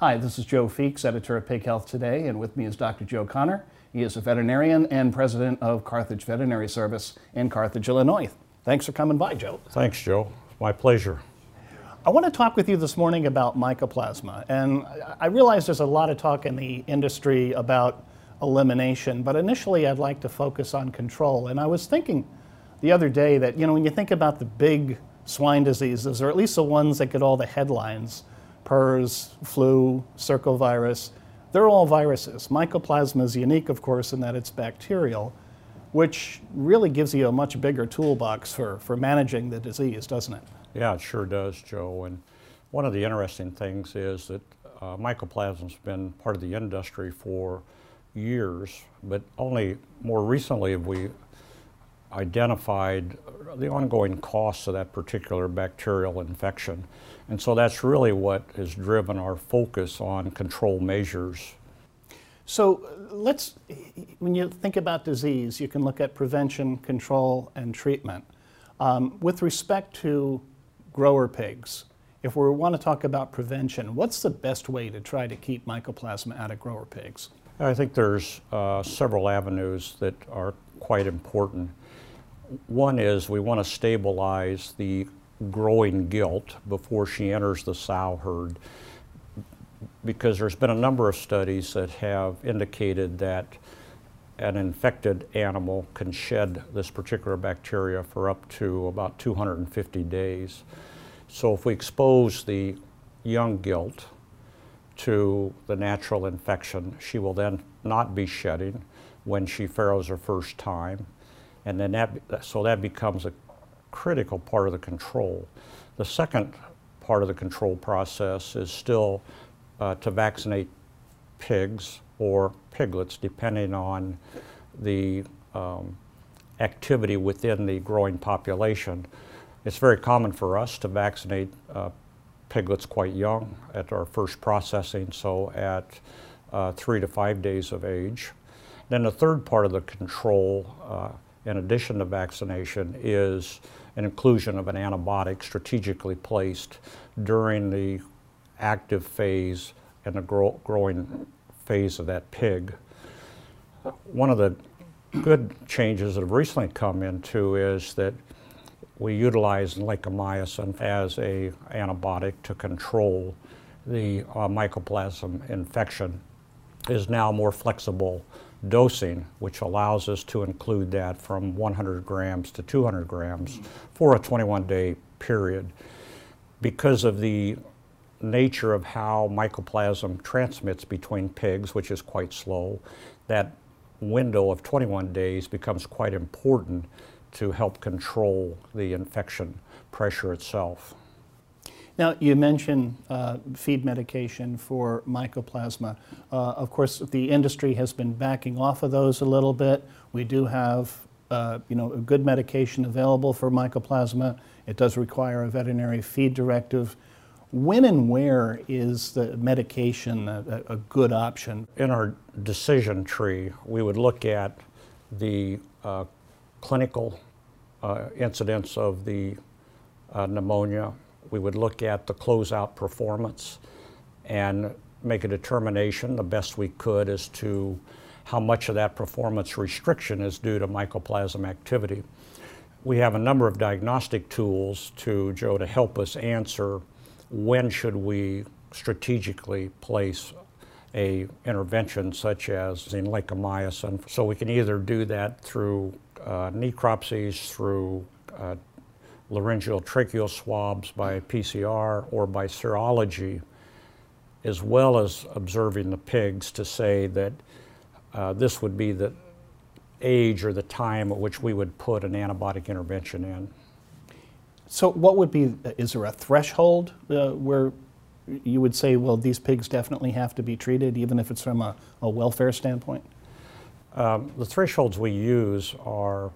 Hi, this is Joe Feeks, editor of Pig Health Today, and with me is Dr. Joe Connor. He is a veterinarian and president of Carthage Veterinary Service in Carthage, Illinois. Thanks for coming by, Joe. Thanks, Joe. My pleasure. I want to talk with you this morning about mycoplasma. And I realize there's a lot of talk in the industry about elimination, but initially I'd like to focus on control. And I was thinking the other day that, you know, when you think about the big swine diseases, or at least the ones that get all the headlines, PRRS, flu, circovirus, they're all viruses. Mycoplasma is unique, of course, in that it's bacterial, which really gives you a much bigger toolbox for, for managing the disease, doesn't it? Yeah, it sure does, Joe. And one of the interesting things is that uh, mycoplasma's been part of the industry for years, but only more recently have we identified the ongoing costs of that particular bacterial infection. And so that's really what has driven our focus on control measures. So let's, when you think about disease, you can look at prevention, control, and treatment. Um, with respect to grower pigs, if we want to talk about prevention, what's the best way to try to keep mycoplasma out of grower pigs? I think there's uh, several avenues that are quite important. One is we want to stabilize the growing gilt before she enters the sow herd because there's been a number of studies that have indicated that an infected animal can shed this particular bacteria for up to about 250 days. So if we expose the young gilt to the natural infection, she will then not be shedding when she farrows her first time. And then that, so that becomes a critical part of the control. The second part of the control process is still uh, to vaccinate pigs or piglets, depending on the um, activity within the growing population. It's very common for us to vaccinate uh, piglets quite young at our first processing, so at uh, three to five days of age. Then the third part of the control, uh, in addition to vaccination, is an inclusion of an antibiotic strategically placed during the active phase and the grow growing phase of that pig. One of the good changes that have recently come into is that we utilize lincomycin as a antibiotic to control the uh, mycoplasma infection is now more flexible dosing, which allows us to include that from 100 grams to 200 grams for a 21 day period. Because of the nature of how mycoplasm transmits between pigs, which is quite slow, that window of 21 days becomes quite important to help control the infection pressure itself. Now, you mentioned uh, feed medication for mycoplasma. Uh, of course, the industry has been backing off of those a little bit. We do have, uh, you know, a good medication available for mycoplasma. It does require a veterinary feed directive. When and where is the medication a, a good option? In our decision tree, we would look at the uh, clinical uh, incidence of the uh, pneumonia we would look at the closeout performance and make a determination the best we could as to how much of that performance restriction is due to mycoplasma activity. We have a number of diagnostic tools to Joe to help us answer when should we strategically place a intervention such as lincomycin. So we can either do that through uh, necropsies, through uh, laryngeal tracheal swabs by PCR or by serology, as well as observing the pigs to say that uh, this would be the age or the time at which we would put an antibiotic intervention in. So what would be, is there a threshold uh, where you would say, well, these pigs definitely have to be treated, even if it's from a, a welfare standpoint? Um, the thresholds we use are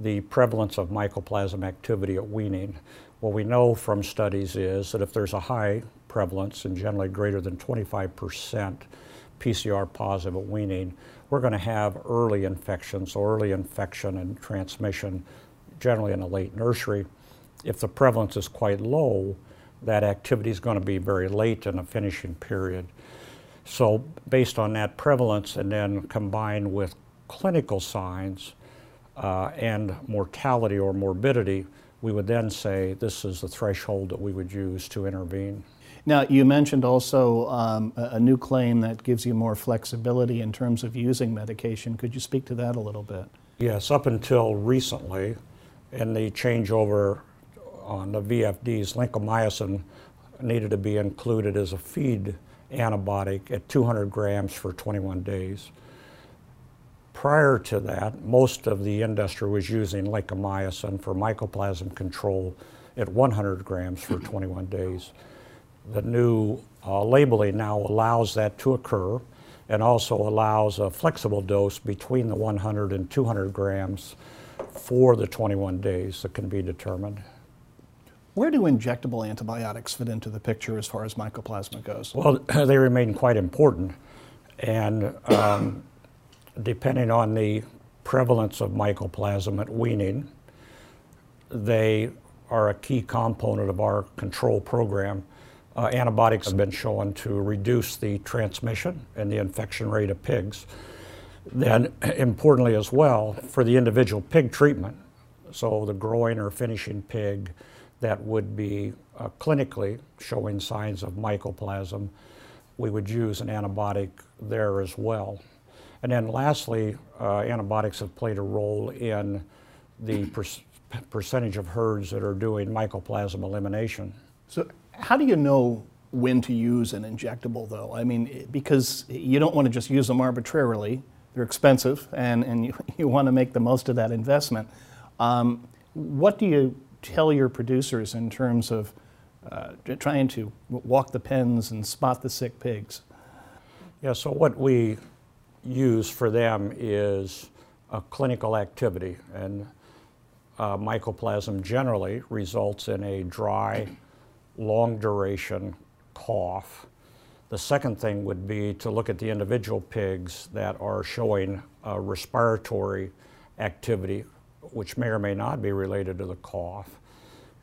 the prevalence of mycoplasma activity at weaning. What we know from studies is that if there's a high prevalence and generally greater than 25% PCR positive at weaning, we're going to have early infections, so early infection and transmission generally in a late nursery. If the prevalence is quite low, that activity is going to be very late in a finishing period. So based on that prevalence and then combined with clinical signs uh, and mortality or morbidity, we would then say this is the threshold that we would use to intervene. Now, you mentioned also um, a, a new claim that gives you more flexibility in terms of using medication. Could you speak to that a little bit? Yes, up until recently, in the changeover on the VFDs, lincomycin needed to be included as a feed antibiotic at 200 grams for 21 days. Prior to that, most of the industry was using lincomycin for mycoplasma control at 100 grams for 21 days. The new uh, labeling now allows that to occur and also allows a flexible dose between the 100 and 200 grams for the 21 days that can be determined. Where do injectable antibiotics fit into the picture as far as mycoplasma goes? Well, they remain quite important. And um, depending on the prevalence of mycoplasma at weaning, they are a key component of our control program. Uh, antibiotics have been shown to reduce the transmission and the infection rate of pigs. Then, importantly as well, for the individual pig treatment, so the growing or finishing pig that would be uh, clinically showing signs of mycoplasm, we would use an antibiotic there as well. And then lastly, uh, antibiotics have played a role in the per percentage of herds that are doing mycoplasma elimination. So, how do you know when to use an injectable, though? I mean, because you don't want to just use them arbitrarily. They're expensive, and, and you, you want to make the most of that investment. Um, what do you tell your producers in terms of uh, trying to walk the pens and spot the sick pigs? Yeah, so what we use for them is a clinical activity, and uh, mycoplasm generally results in a dry, long duration cough. The second thing would be to look at the individual pigs that are showing respiratory activity, which may or may not be related to the cough.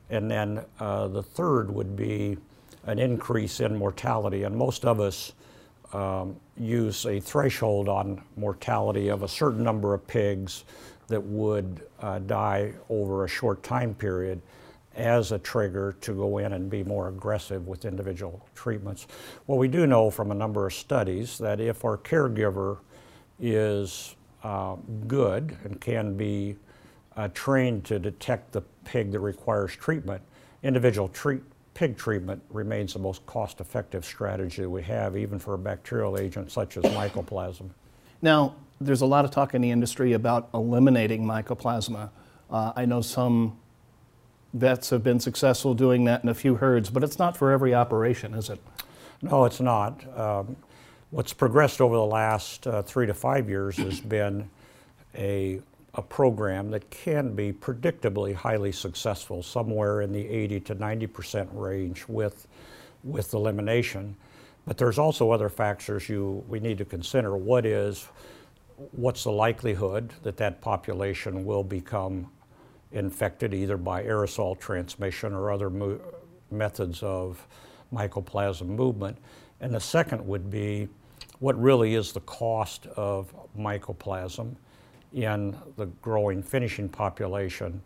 And then uh, the third would be an increase in mortality. And most of us um, use a threshold on mortality of a certain number of pigs that would uh, die over a short time period as a trigger to go in and be more aggressive with individual treatments. Well, we do know from a number of studies that if our caregiver is uh, good and can be uh, trained to detect the pig that requires treatment, individual treat, pig treatment remains the most cost-effective strategy we have, even for a bacterial agent such as mycoplasma. Now, there's a lot of talk in the industry about eliminating mycoplasma. Uh, I know some vets have been successful doing that in a few herds, but it's not for every operation, is it? No, it's not. Um, what's progressed over the last uh, three to five years has been a a program that can be predictably highly successful, somewhere in the 80 to 90 percent range with, with elimination. But there's also other factors you, we need to consider. What is, what's the likelihood that that population will become infected either by aerosol transmission or other methods of mycoplasma movement? And the second would be, what really is the cost of mycoplasm? In the growing finishing population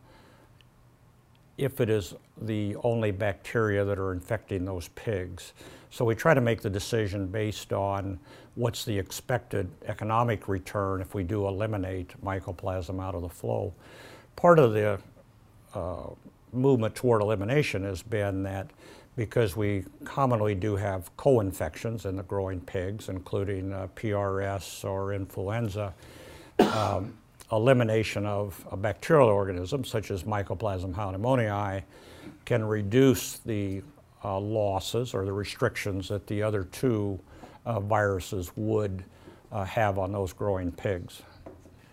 if it is the only bacteria that are infecting those pigs. So we try to make the decision based on what's the expected economic return if we do eliminate mycoplasma out of the flow. Part of the uh, movement toward elimination has been that because we commonly do have co-infections in the growing pigs, including uh, PRRS or influenza, um, elimination of a bacterial organism, such as Mycoplasma pneumoniae, can reduce the uh, losses or the restrictions that the other two uh, viruses would uh, have on those growing pigs.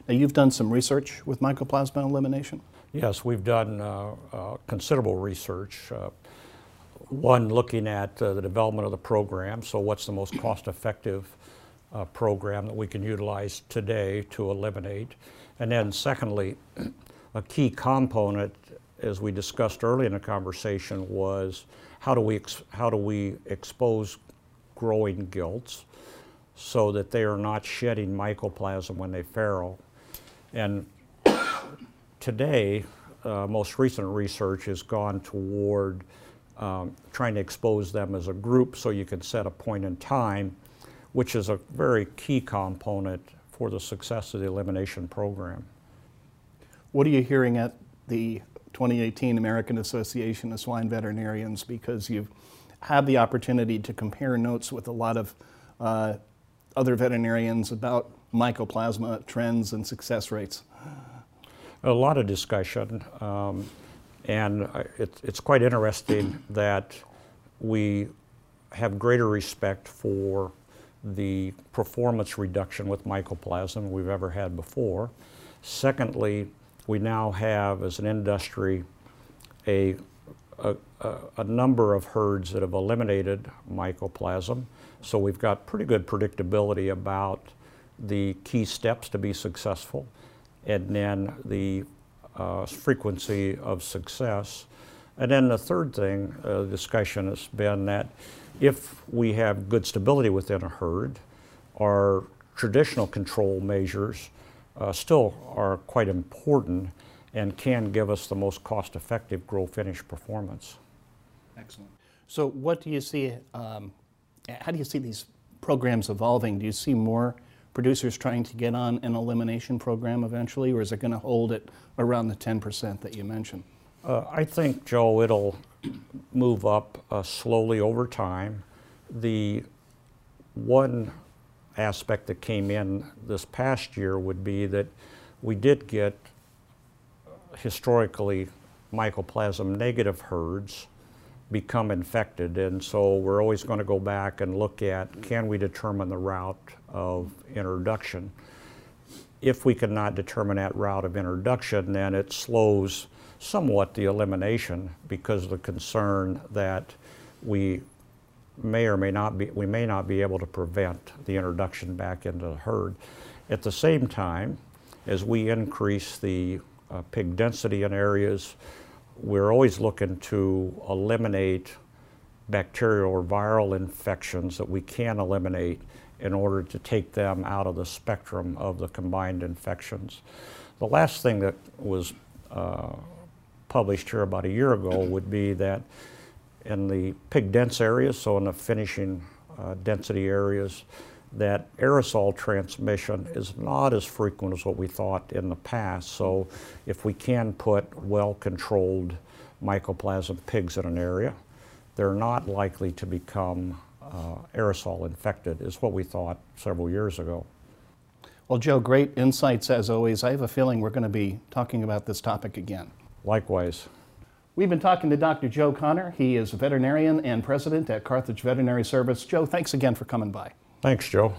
Now, you've done some research with mycoplasma elimination? Yes, we've done uh, uh, considerable research. Uh, one, looking at the development of the program, so what's the most cost effective uh, program that we can utilize today to eliminate. And then secondly, a key component, as we discussed early in the conversation, was how do we, how do we expose growing gilts so that they are not shedding mycoplasma when they farrow. And today, uh, most recent research has gone toward um, trying to expose them as a group so you can set a point in time, which is a very key component for the success of the elimination program. What are you hearing at the 2018 American Association of Swine Veterinarians? Because you've had the opportunity to compare notes with a lot of uh, other veterinarians about mycoplasma trends and success rates. A lot of discussion. Um, and it, it's quite interesting that we have greater respect for the performance reduction with mycoplasma we've ever had before. Secondly, we now have, as an industry, a, a, a, number of herds that have eliminated mycoplasma. So we've got pretty good predictability about the key steps to be successful and then the uh, frequency of success. And then the third thing, uh, discussion has been that if we have good stability within a herd, our traditional control measures uh, still are quite important and can give us the most cost-effective grow finish performance. Excellent. So what do you see, um, how do you see these programs evolving? Do you see more producers trying to get on an elimination program eventually, or is it going to hold it around the 10% that you mentioned? Uh, I think, Joe, it'll move up uh, slowly over time. The one aspect that came in this past year would be that we did get historically mycoplasma negative herds become infected. And so we're always going to go back and look at can we determine the route of introduction. If we cannot determine that route of introduction, then it slows somewhat the elimination because of the concern that we may or may not be, we may not be able to prevent the introduction back into the herd. At the same time, as we increase the uh, pig density in areas, we're always looking to eliminate bacterial or viral infections that we can eliminate in order to take them out of the spectrum of the combined infections. The last thing that was uh, published here about a year ago would be that in the pig dense areas, so in the finishing uh, density areas, that aerosol transmission is not as frequent as what we thought in the past. So if we can put well-controlled mycoplasma pigs in an area, they're not likely to become uh, aerosol infected is what we thought several years ago. Well, Joe, great insights as always. I have a feeling we're going to be talking about this topic again. Likewise. We've been talking to Dr. Joe Connor. He is a veterinarian and president at Carthage Veterinary Service. Joe, thanks again for coming by. Thanks, Joe.